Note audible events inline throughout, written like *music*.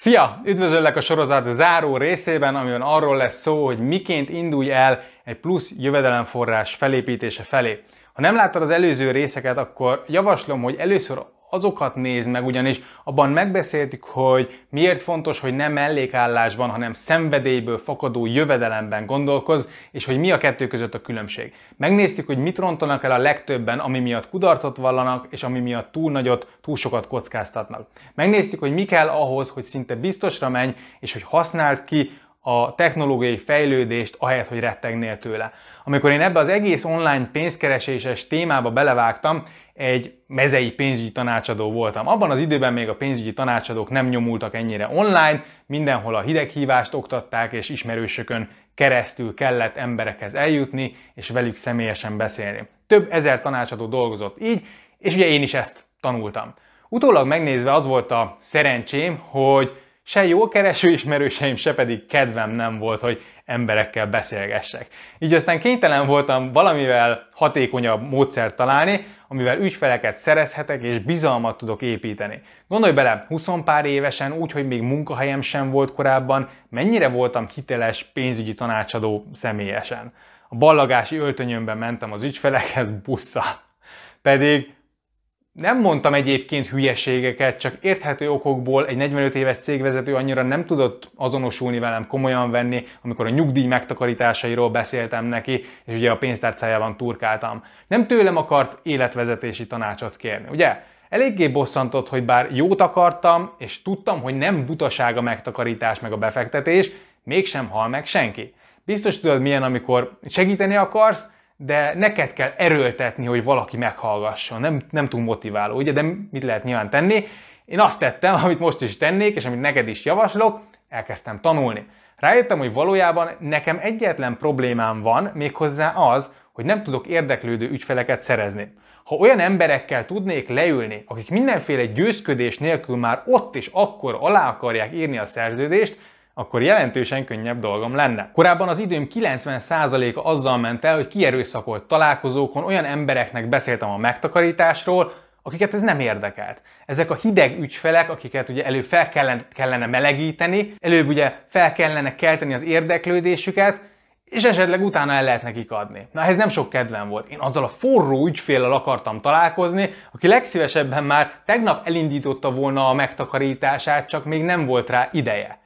Szia! Üdvözöllek a sorozat záró részében, amiben arról lesz szó, hogy miként indulj el egy plusz jövedelemforrás felépítése felé. Ha nem láttad az előző részeket, akkor javaslom, hogy először azokat nézd meg, ugyanis abban megbeszéltük, hogy miért fontos, hogy nem mellékállásban, hanem szenvedélyből fakadó jövedelemben gondolkoz, és hogy mi a kettő között a különbség. Megnéztük, hogy mit rontanak el a legtöbben, ami miatt kudarcot vallanak, és ami miatt túl nagyot, túl sokat kockáztatnak. Megnéztük, hogy mi kell ahhoz, hogy szinte biztosra menj, és hogy használd ki a technológiai fejlődést, ahelyett, hogy rettegnél tőle. Amikor én ebbe az egész online pénzkereséses témába belevágtam, egy mezei pénzügyi tanácsadó voltam. Abban az időben még a pénzügyi tanácsadók nem nyomultak ennyire online, mindenhol a hideghívást oktatták, és ismerősökön keresztül kellett emberekhez eljutni, és velük személyesen beszélni. Több ezer tanácsadó dolgozott így, és ugye én is ezt tanultam. Utólag megnézve az volt a szerencsém, hogy se jó kereső ismerőseim, se pedig kedvem nem volt, hogy emberekkel beszélgessek. Így aztán kénytelen voltam valamivel hatékonyabb módszert találni, amivel ügyfeleket szerezhetek és bizalmat tudok építeni. Gondolj bele, 20 pár évesen, úgy, hogy még munkahelyem sem volt korábban, mennyire voltam hiteles pénzügyi tanácsadó személyesen. A ballagási öltönyömben mentem az ügyfelekhez busszal. Pedig nem mondtam egyébként hülyeségeket, csak érthető okokból egy 45 éves cégvezető annyira nem tudott azonosulni velem, komolyan venni, amikor a nyugdíj megtakarításairól beszéltem neki, és ugye a pénztárcájában turkáltam. Nem tőlem akart életvezetési tanácsot kérni, ugye? Eléggé bosszantott, hogy bár jót akartam, és tudtam, hogy nem butaság a megtakarítás meg a befektetés, mégsem hal meg senki. Biztos tudod milyen, amikor segíteni akarsz, de neked kell erőltetni, hogy valaki meghallgasson. Nem, nem túl motiváló, ugye, de mit lehet nyilván tenni? Én azt tettem, *laughs* amit most is tennék, és amit neked is javaslok, elkezdtem tanulni. Rájöttem, hogy valójában nekem egyetlen problémám van, méghozzá az, hogy nem tudok érdeklődő ügyfeleket szerezni. Ha olyan emberekkel tudnék leülni, akik mindenféle győzködés nélkül már ott és akkor alá akarják írni a szerződést, akkor jelentősen könnyebb dolgom lenne. Korábban az időm 90%-a azzal ment el, hogy kierőszakolt találkozókon olyan embereknek beszéltem a megtakarításról, akiket ez nem érdekelt. Ezek a hideg ügyfelek, akiket ugye előbb fel kellene, kellene melegíteni, előbb ugye fel kellene kelteni az érdeklődésüket, és esetleg utána el lehet nekik adni. Na, ez nem sok kedvem volt. Én azzal a forró ügyféllel akartam találkozni, aki legszívesebben már tegnap elindította volna a megtakarítását, csak még nem volt rá ideje.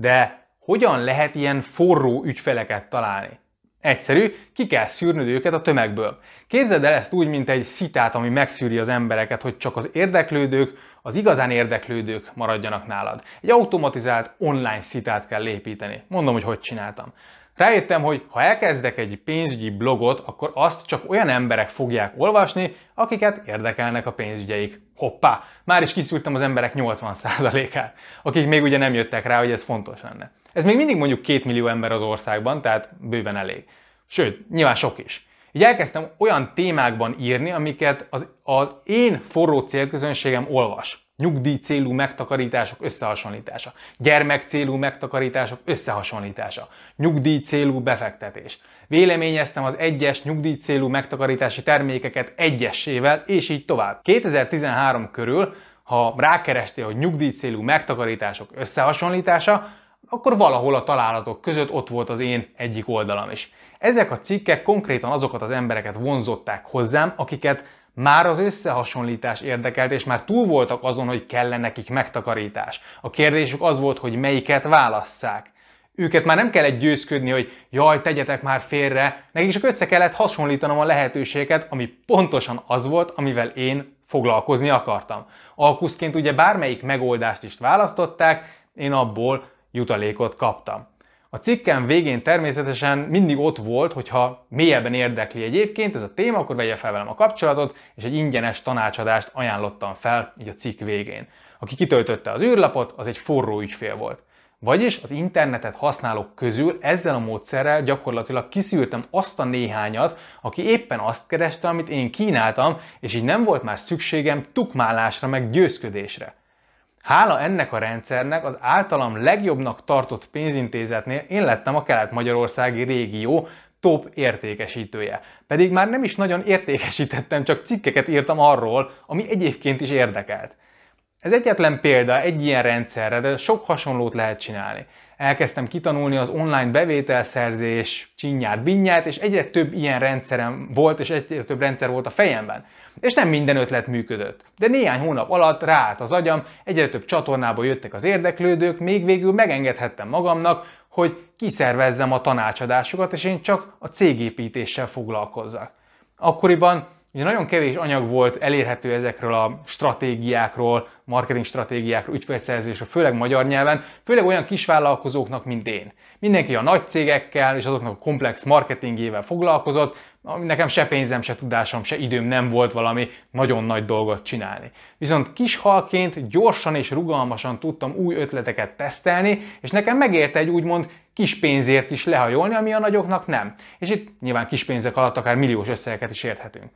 De hogyan lehet ilyen forró ügyfeleket találni? Egyszerű, ki kell szűrnöd őket a tömegből. Képzeld el ezt úgy, mint egy szitát, ami megszűri az embereket, hogy csak az érdeklődők, az igazán érdeklődők maradjanak nálad. Egy automatizált online szitát kell építeni. Mondom, hogy hogy csináltam. Rájöttem, hogy ha elkezdek egy pénzügyi blogot, akkor azt csak olyan emberek fogják olvasni, akiket érdekelnek a pénzügyeik. Hoppá! Már is kiszűrtem az emberek 80%-át, akik még ugye nem jöttek rá, hogy ez fontos lenne. Ez még mindig mondjuk 2 millió ember az országban, tehát bőven elég. Sőt, nyilván sok is. Így elkezdtem olyan témákban írni, amiket az, az én forró célközönségem olvas nyugdíj célú megtakarítások összehasonlítása, gyermek célú megtakarítások összehasonlítása, nyugdíj célú befektetés. Véleményeztem az egyes nyugdíj célú megtakarítási termékeket egyessével, és így tovább. 2013 körül, ha rákerestél, hogy nyugdíj célú megtakarítások összehasonlítása, akkor valahol a találatok között ott volt az én egyik oldalam is. Ezek a cikkek konkrétan azokat az embereket vonzották hozzám, akiket már az összehasonlítás érdekelt, és már túl voltak azon, hogy kellene nekik megtakarítás. A kérdésük az volt, hogy melyiket válasszák. Őket már nem kellett győzködni, hogy jaj, tegyetek már félre, nekik csak össze kellett hasonlítanom a lehetőséget, ami pontosan az volt, amivel én foglalkozni akartam. Alkuszként ugye bármelyik megoldást is választották, én abból jutalékot kaptam. A cikkem végén természetesen mindig ott volt, hogyha mélyebben érdekli egyébként ez a téma, akkor vegye fel velem a kapcsolatot, és egy ingyenes tanácsadást ajánlottam fel így a cikk végén. Aki kitöltötte az űrlapot, az egy forró ügyfél volt. Vagyis az internetet használók közül ezzel a módszerrel gyakorlatilag kiszűrtem azt a néhányat, aki éppen azt kereste, amit én kínáltam, és így nem volt már szükségem tukmálásra meg győzködésre. Hála ennek a rendszernek az általam legjobbnak tartott pénzintézetnél én lettem a kelet-magyarországi régió top értékesítője. Pedig már nem is nagyon értékesítettem, csak cikkeket írtam arról, ami egyébként is érdekelt. Ez egyetlen példa egy ilyen rendszerre, de sok hasonlót lehet csinálni. Elkezdtem kitanulni az online bevételszerzés csinyát, binyát, és egyre több ilyen rendszerem volt, és egyre több rendszer volt a fejemben. És nem minden ötlet működött. De néhány hónap alatt ráállt az agyam, egyre több csatornába jöttek az érdeklődők, még végül megengedhettem magamnak, hogy kiszervezzem a tanácsadásokat, és én csak a cégépítéssel foglalkozzak. Akkoriban Ugye nagyon kevés anyag volt elérhető ezekről a stratégiákról, marketing stratégiákról, ügyfélszerzésről, főleg magyar nyelven, főleg olyan kisvállalkozóknak, mint én. Mindenki a nagy cégekkel és azoknak a komplex marketingével foglalkozott, nekem se pénzem, se tudásom, se időm nem volt valami nagyon nagy dolgot csinálni. Viszont kis halként gyorsan és rugalmasan tudtam új ötleteket tesztelni, és nekem megérte egy úgymond kis pénzért is lehajolni, ami a nagyoknak nem. És itt nyilván kis pénzek alatt akár milliós összegeket is érthetünk.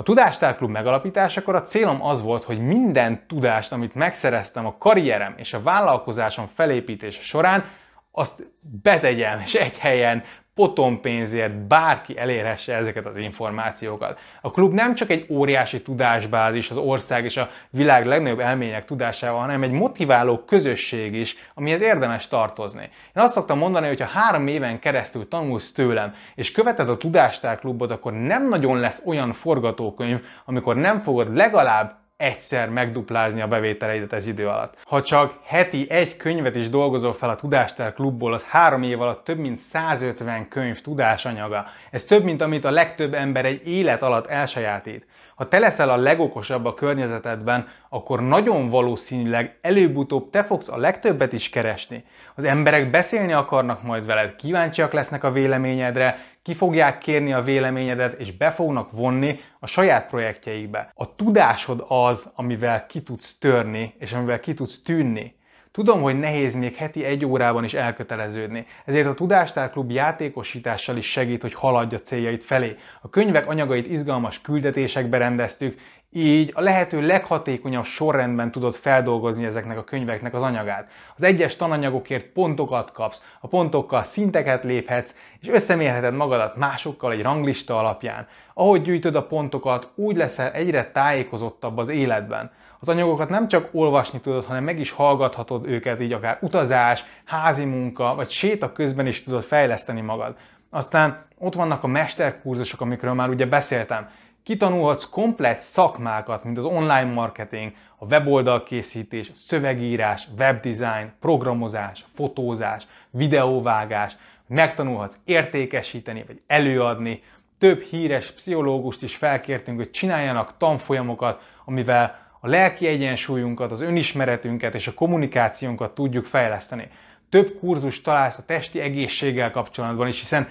A Tudástárklub megalapításakor a célom az volt, hogy minden tudást, amit megszereztem a karrierem és a vállalkozásom felépítése során, azt betegyem, és egy helyen potonpénzért bárki elérhesse ezeket az információkat. A klub nem csak egy óriási tudásbázis az ország és a világ legnagyobb elmények tudásával, hanem egy motiváló közösség is, amihez érdemes tartozni. Én azt szoktam mondani, hogy ha három éven keresztül tanulsz tőlem, és követed a Tudástár klubot, akkor nem nagyon lesz olyan forgatókönyv, amikor nem fogod legalább egyszer megduplázni a bevételeidet ez idő alatt. Ha csak heti egy könyvet is dolgozol fel a Tudástár klubból, az három év alatt több mint 150 könyv tudásanyaga. Ez több, mint amit a legtöbb ember egy élet alatt elsajátít. Ha te leszel a legokosabb a környezetedben, akkor nagyon valószínűleg előbb-utóbb te fogsz a legtöbbet is keresni. Az emberek beszélni akarnak majd veled, kíváncsiak lesznek a véleményedre, ki fogják kérni a véleményedet, és be fognak vonni a saját projektjeikbe. A tudásod az, amivel ki tudsz törni, és amivel ki tudsz tűnni. Tudom, hogy nehéz még heti egy órában is elköteleződni, ezért a Tudástárklub játékosítással is segít, hogy haladja céljait felé. A könyvek anyagait izgalmas küldetésekbe rendeztük, így a lehető leghatékonyabb sorrendben tudod feldolgozni ezeknek a könyveknek az anyagát. Az egyes tananyagokért pontokat kapsz, a pontokkal szinteket léphetsz, és összemérheted magadat másokkal egy ranglista alapján. Ahogy gyűjtöd a pontokat, úgy leszel egyre tájékozottabb az életben. Az anyagokat nem csak olvasni tudod, hanem meg is hallgathatod őket, így akár utazás, házi munka, vagy séta közben is tudod fejleszteni magad. Aztán ott vannak a mesterkurzusok, amikről már ugye beszéltem. Kitanulhatsz komplex szakmákat, mint az online marketing, a weboldal készítés, szövegírás, webdesign, programozás, fotózás, videóvágás, megtanulhatsz értékesíteni vagy előadni. Több híres pszichológust is felkértünk, hogy csináljanak tanfolyamokat, amivel a lelki egyensúlyunkat, az önismeretünket és a kommunikációnkat tudjuk fejleszteni. Több kurzus találsz a testi egészséggel kapcsolatban is, hiszen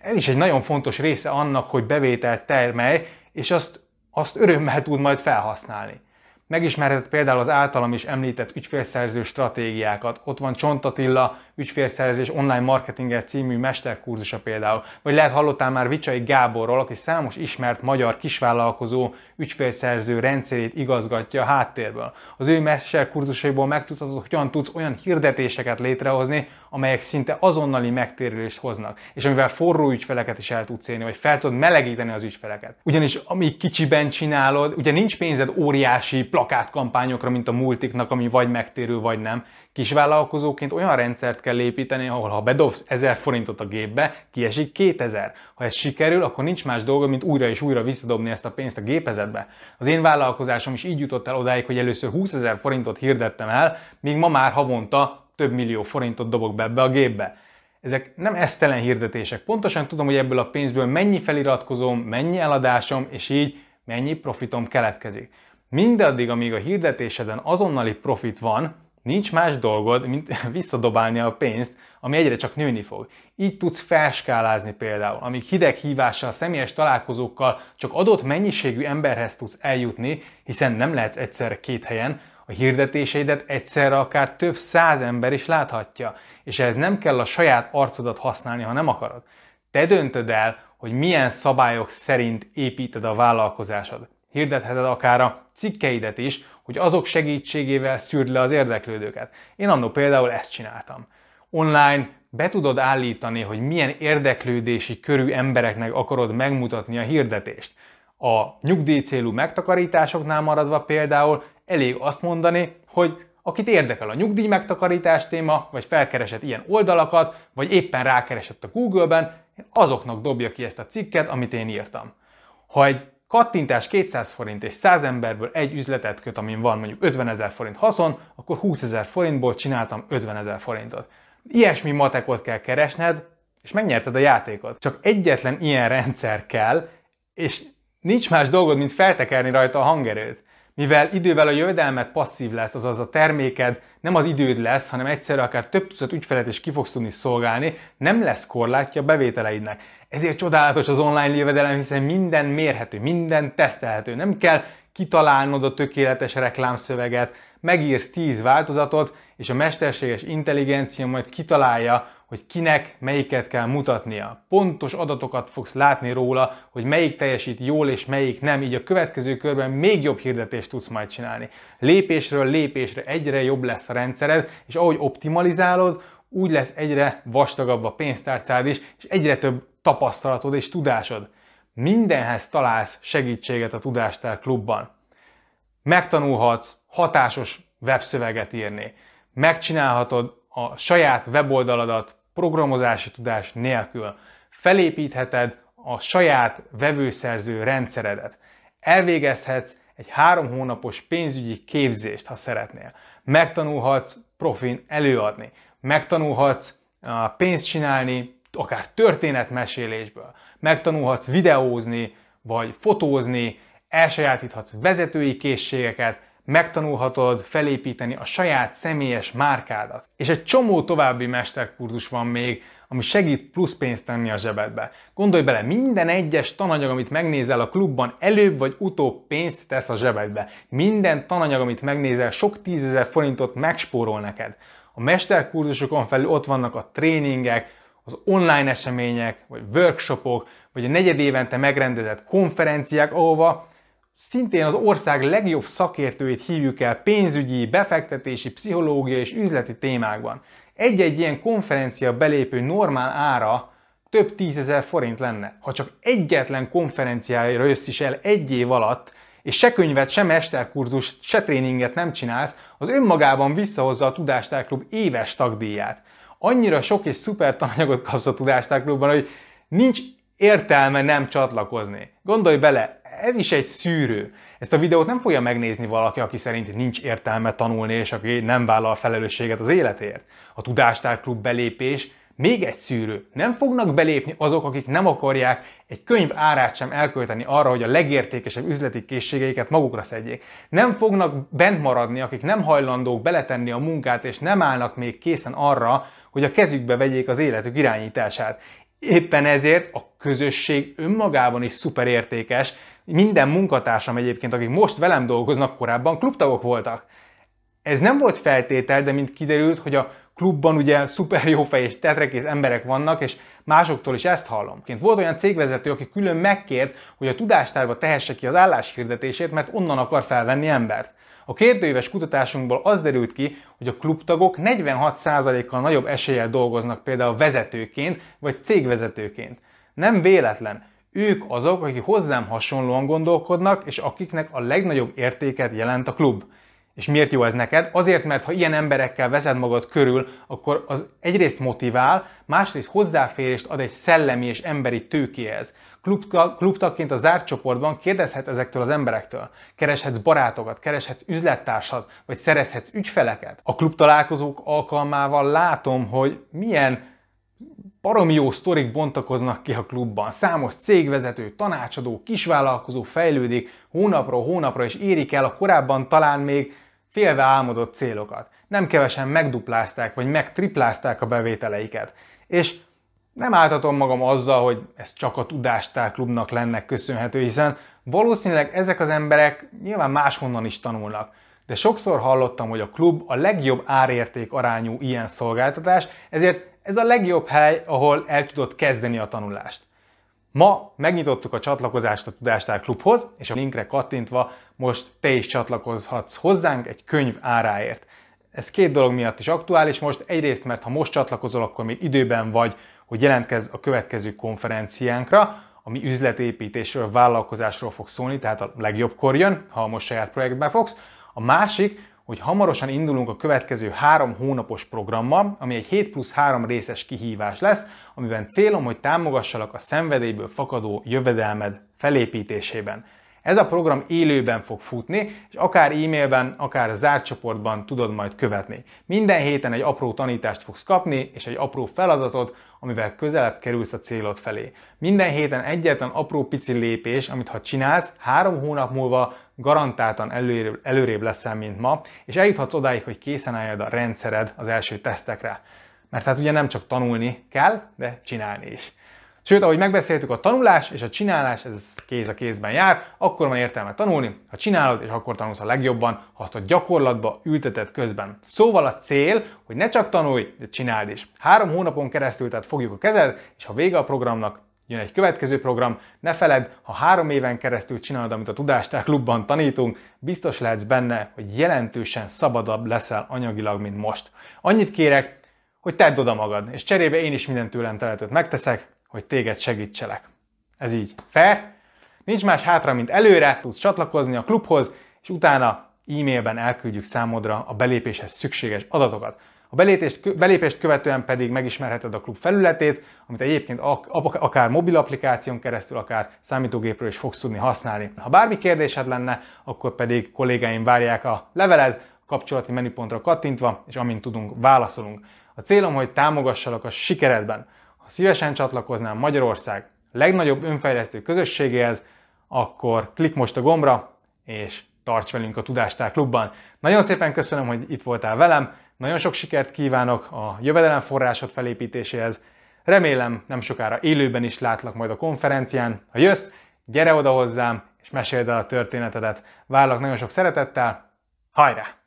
ez is egy nagyon fontos része annak, hogy bevételt termelj, és azt, azt örömmel tud majd felhasználni. Megismerhetett például az általam is említett ügyfélszerző stratégiákat. Ott van Csontatilla ügyfélszerzés online marketinget című mesterkurzusa például. Vagy lehet hallottál már Vicsai Gáborról, aki számos ismert magyar kisvállalkozó ügyfélszerző rendszerét igazgatja a háttérből. Az ő mesterkurzusaiból megtudhatod, hogy hogyan tudsz olyan hirdetéseket létrehozni, amelyek szinte azonnali megtérülést hoznak, és amivel forró ügyfeleket is el tudsz érni, vagy fel tudod melegíteni az ügyfeleket. Ugyanis amíg kicsiben csinálod, ugye nincs pénzed óriási plakátkampányokra, mint a multiknak, ami vagy megtérül, vagy nem. Kisvállalkozóként olyan rendszert kell építeni, ahol ha bedobsz 1000 forintot a gépbe, kiesik 2000. Ha ez sikerül, akkor nincs más dolga, mint újra és újra visszadobni ezt a pénzt a gépezetbe. Az én vállalkozásom is így jutott el odáig, hogy először 20 ezer forintot hirdettem el, míg ma már havonta több millió forintot dobok be ebbe a gépbe. Ezek nem esztelen hirdetések. Pontosan tudom, hogy ebből a pénzből mennyi feliratkozom, mennyi eladásom, és így mennyi profitom keletkezik. Mindaddig, amíg a hirdetéseden azonnali profit van, nincs más dolgod, mint *laughs* visszadobálni a pénzt, ami egyre csak nőni fog. Így tudsz felskálázni például, amíg hideg hívással, személyes találkozókkal csak adott mennyiségű emberhez tudsz eljutni, hiszen nem lehetsz egyszerre két helyen, a hirdetéseidet egyszerre akár több száz ember is láthatja, és ehhez nem kell a saját arcodat használni, ha nem akarod. Te döntöd el, hogy milyen szabályok szerint építed a vállalkozásod. Hirdetheted akár a cikkeidet is, hogy azok segítségével szűrd le az érdeklődőket. Én annó például ezt csináltam. Online be tudod állítani, hogy milyen érdeklődési körű embereknek akarod megmutatni a hirdetést. A nyugdíj célú megtakarításoknál maradva például elég azt mondani, hogy akit érdekel a nyugdíj megtakarítás téma, vagy felkeresett ilyen oldalakat, vagy éppen rákeresett a Google-ben, azoknak dobja ki ezt a cikket, amit én írtam. Ha egy kattintás 200 forint és 100 emberből egy üzletet köt, amin van mondjuk 50 ezer forint haszon, akkor 20 ezer forintból csináltam 50 ezer forintot. Ilyesmi matekot kell keresned, és megnyerted a játékot. Csak egyetlen ilyen rendszer kell, és nincs más dolgod, mint feltekerni rajta a hangerőt. Mivel idővel a jövedelmet passzív lesz, azaz a terméked nem az időd lesz, hanem egyszerre akár több tucat ügyfelet is ki fogsz tudni szolgálni, nem lesz korlátja a bevételeidnek. Ezért csodálatos az online jövedelem, hiszen minden mérhető, minden tesztelhető. Nem kell kitalálnod a tökéletes reklámszöveget, megírsz 10 változatot, és a mesterséges intelligencia majd kitalálja, hogy kinek melyiket kell mutatnia. Pontos adatokat fogsz látni róla, hogy melyik teljesít jól és melyik nem, így a következő körben még jobb hirdetést tudsz majd csinálni. Lépésről lépésre egyre jobb lesz a rendszered, és ahogy optimalizálod, úgy lesz egyre vastagabb a pénztárcád is, és egyre több tapasztalatod és tudásod. Mindenhez találsz segítséget a Tudástár klubban. Megtanulhatsz hatásos webszöveget írni. Megcsinálhatod a saját weboldaladat programozási tudás nélkül. Felépítheted a saját vevőszerző rendszeredet. Elvégezhetsz egy három hónapos pénzügyi képzést, ha szeretnél. Megtanulhatsz profin előadni. Megtanulhatsz pénzt csinálni, akár történetmesélésből. Megtanulhatsz videózni, vagy fotózni, elsajátíthatsz vezetői készségeket, megtanulhatod felépíteni a saját személyes márkádat. És egy csomó további mesterkurzus van még, ami segít plusz pénzt tenni a zsebedbe. Gondolj bele, minden egyes tananyag, amit megnézel a klubban, előbb vagy utóbb pénzt tesz a zsebedbe. Minden tananyag, amit megnézel, sok tízezer forintot megspórol neked. A mesterkurzusokon felül ott vannak a tréningek, az online események, vagy workshopok, vagy a negyed évente megrendezett konferenciák, ahova szintén az ország legjobb szakértőit hívjuk el pénzügyi, befektetési, pszichológiai és üzleti témákban. Egy-egy ilyen konferencia belépő normál ára több tízezer forint lenne. Ha csak egyetlen konferenciára jössz is el egy év alatt, és se könyvet, se mesterkurzust, se tréninget nem csinálsz, az önmagában visszahozza a Tudástárklub éves tagdíját. Annyira sok és szuper tananyagot kapsz a Tudástárklubban, hogy nincs értelme nem csatlakozni. Gondolj bele, ez is egy szűrő. Ezt a videót nem fogja megnézni valaki, aki szerint nincs értelme tanulni, és aki nem vállal felelősséget az életért. A Tudástárklub belépés még egy szűrő. Nem fognak belépni azok, akik nem akarják egy könyv árát sem elkölteni arra, hogy a legértékesebb üzleti készségeiket magukra szedjék. Nem fognak bent maradni, akik nem hajlandók beletenni a munkát, és nem állnak még készen arra, hogy a kezükbe vegyék az életük irányítását. Éppen ezért a közösség önmagában is szuper értékes. Minden munkatársam egyébként, akik most velem dolgoznak, korábban klubtagok voltak. Ez nem volt feltétel, de mint kiderült, hogy a klubban ugye szuper jó fej és tetrekész emberek vannak, és másoktól is ezt hallom. Volt olyan cégvezető, aki külön megkért, hogy a tudástárba tehesse ki az álláshirdetését, mert onnan akar felvenni embert. A kérdőíves kutatásunkból az derült ki, hogy a klubtagok 46%-kal nagyobb eséllyel dolgoznak például vezetőként vagy cégvezetőként. Nem véletlen. Ők azok, akik hozzám hasonlóan gondolkodnak, és akiknek a legnagyobb értéket jelent a klub. És miért jó ez neked? Azért, mert ha ilyen emberekkel veszed magad körül, akkor az egyrészt motivál, másrészt hozzáférést ad egy szellemi és emberi tőkéhez. klubtagként a zárt csoportban kérdezhetsz ezektől az emberektől. Kereshetsz barátokat, kereshetsz üzlettársat, vagy szerezhetsz ügyfeleket. A klub alkalmával látom, hogy milyen baromi jó sztorik bontakoznak ki a klubban. Számos cégvezető, tanácsadó, kisvállalkozó fejlődik hónapról hónapra, és érik el a korábban talán még félve álmodott célokat. Nem kevesen megduplázták vagy megtriplázták a bevételeiket. És nem álltatom magam azzal, hogy ez csak a Tudástárklubnak lenne köszönhető, hiszen valószínűleg ezek az emberek nyilván máshonnan is tanulnak. De sokszor hallottam, hogy a klub a legjobb árérték arányú ilyen szolgáltatás, ezért ez a legjobb hely, ahol el tudod kezdeni a tanulást. Ma megnyitottuk a csatlakozást a Tudástár Klubhoz, és a linkre kattintva most te is csatlakozhatsz hozzánk egy könyv áráért. Ez két dolog miatt is aktuális most. Egyrészt, mert ha most csatlakozol, akkor még időben vagy, hogy jelentkezz a következő konferenciánkra, ami üzletépítésről, vállalkozásról fog szólni, tehát a legjobbkor jön, ha most saját projektben fogsz. A másik, hogy hamarosan indulunk a következő három hónapos programmal, ami egy 7 plusz 3 részes kihívás lesz, amiben célom, hogy támogassalak a szenvedélyből fakadó jövedelmed felépítésében. Ez a program élőben fog futni, és akár e-mailben, akár zárt csoportban tudod majd követni. Minden héten egy apró tanítást fogsz kapni, és egy apró feladatot, amivel közelebb kerülsz a célod felé. Minden héten egyetlen apró pici lépés, amit ha csinálsz, három hónap múlva garantáltan előrébb, előrébb leszel, mint ma, és eljuthatsz odáig, hogy készen álljad a rendszered az első tesztekre. Mert hát ugye nem csak tanulni kell, de csinálni is. Sőt, ahogy megbeszéltük, a tanulás és a csinálás, ez kéz a kézben jár, akkor van értelme tanulni, ha csinálod, és akkor tanulsz a legjobban, ha azt a gyakorlatba ülteted közben. Szóval a cél, hogy ne csak tanulj, de csináld is. Három hónapon keresztül tehát fogjuk a kezed, és ha vége a programnak, jön egy következő program, ne feledd, ha három éven keresztül csinálod, amit a Tudástár Klubban tanítunk, biztos lehetsz benne, hogy jelentősen szabadabb leszel anyagilag, mint most. Annyit kérek, hogy tedd oda magad, és cserébe én is minden tőlem teletőt megteszek, hogy téged segítselek. Ez így fair? Nincs más hátra, mint előre, tudsz csatlakozni a klubhoz, és utána e-mailben elküldjük számodra a belépéshez szükséges adatokat. A belépést, belépést követően pedig megismerheted a klub felületét, amit egyébként akár mobil applikáción keresztül, akár számítógépről is fogsz tudni használni. Ha bármi kérdésed lenne, akkor pedig kollégáim várják a leveled, kapcsolati menüpontra kattintva, és amint tudunk, válaszolunk. A célom, hogy támogassalak a sikeredben. Ha szívesen csatlakoznám Magyarország legnagyobb önfejlesztő közösségéhez, akkor klik most a gombra, és tarts velünk a Tudástár Klubban. Nagyon szépen köszönöm, hogy itt voltál velem, nagyon sok sikert kívánok a jövedelemforrásod felépítéséhez. Remélem nem sokára élőben is látlak majd a konferencián. Ha jössz, gyere oda hozzám, és meséld el a történetedet. Várlak nagyon sok szeretettel. Hajrá!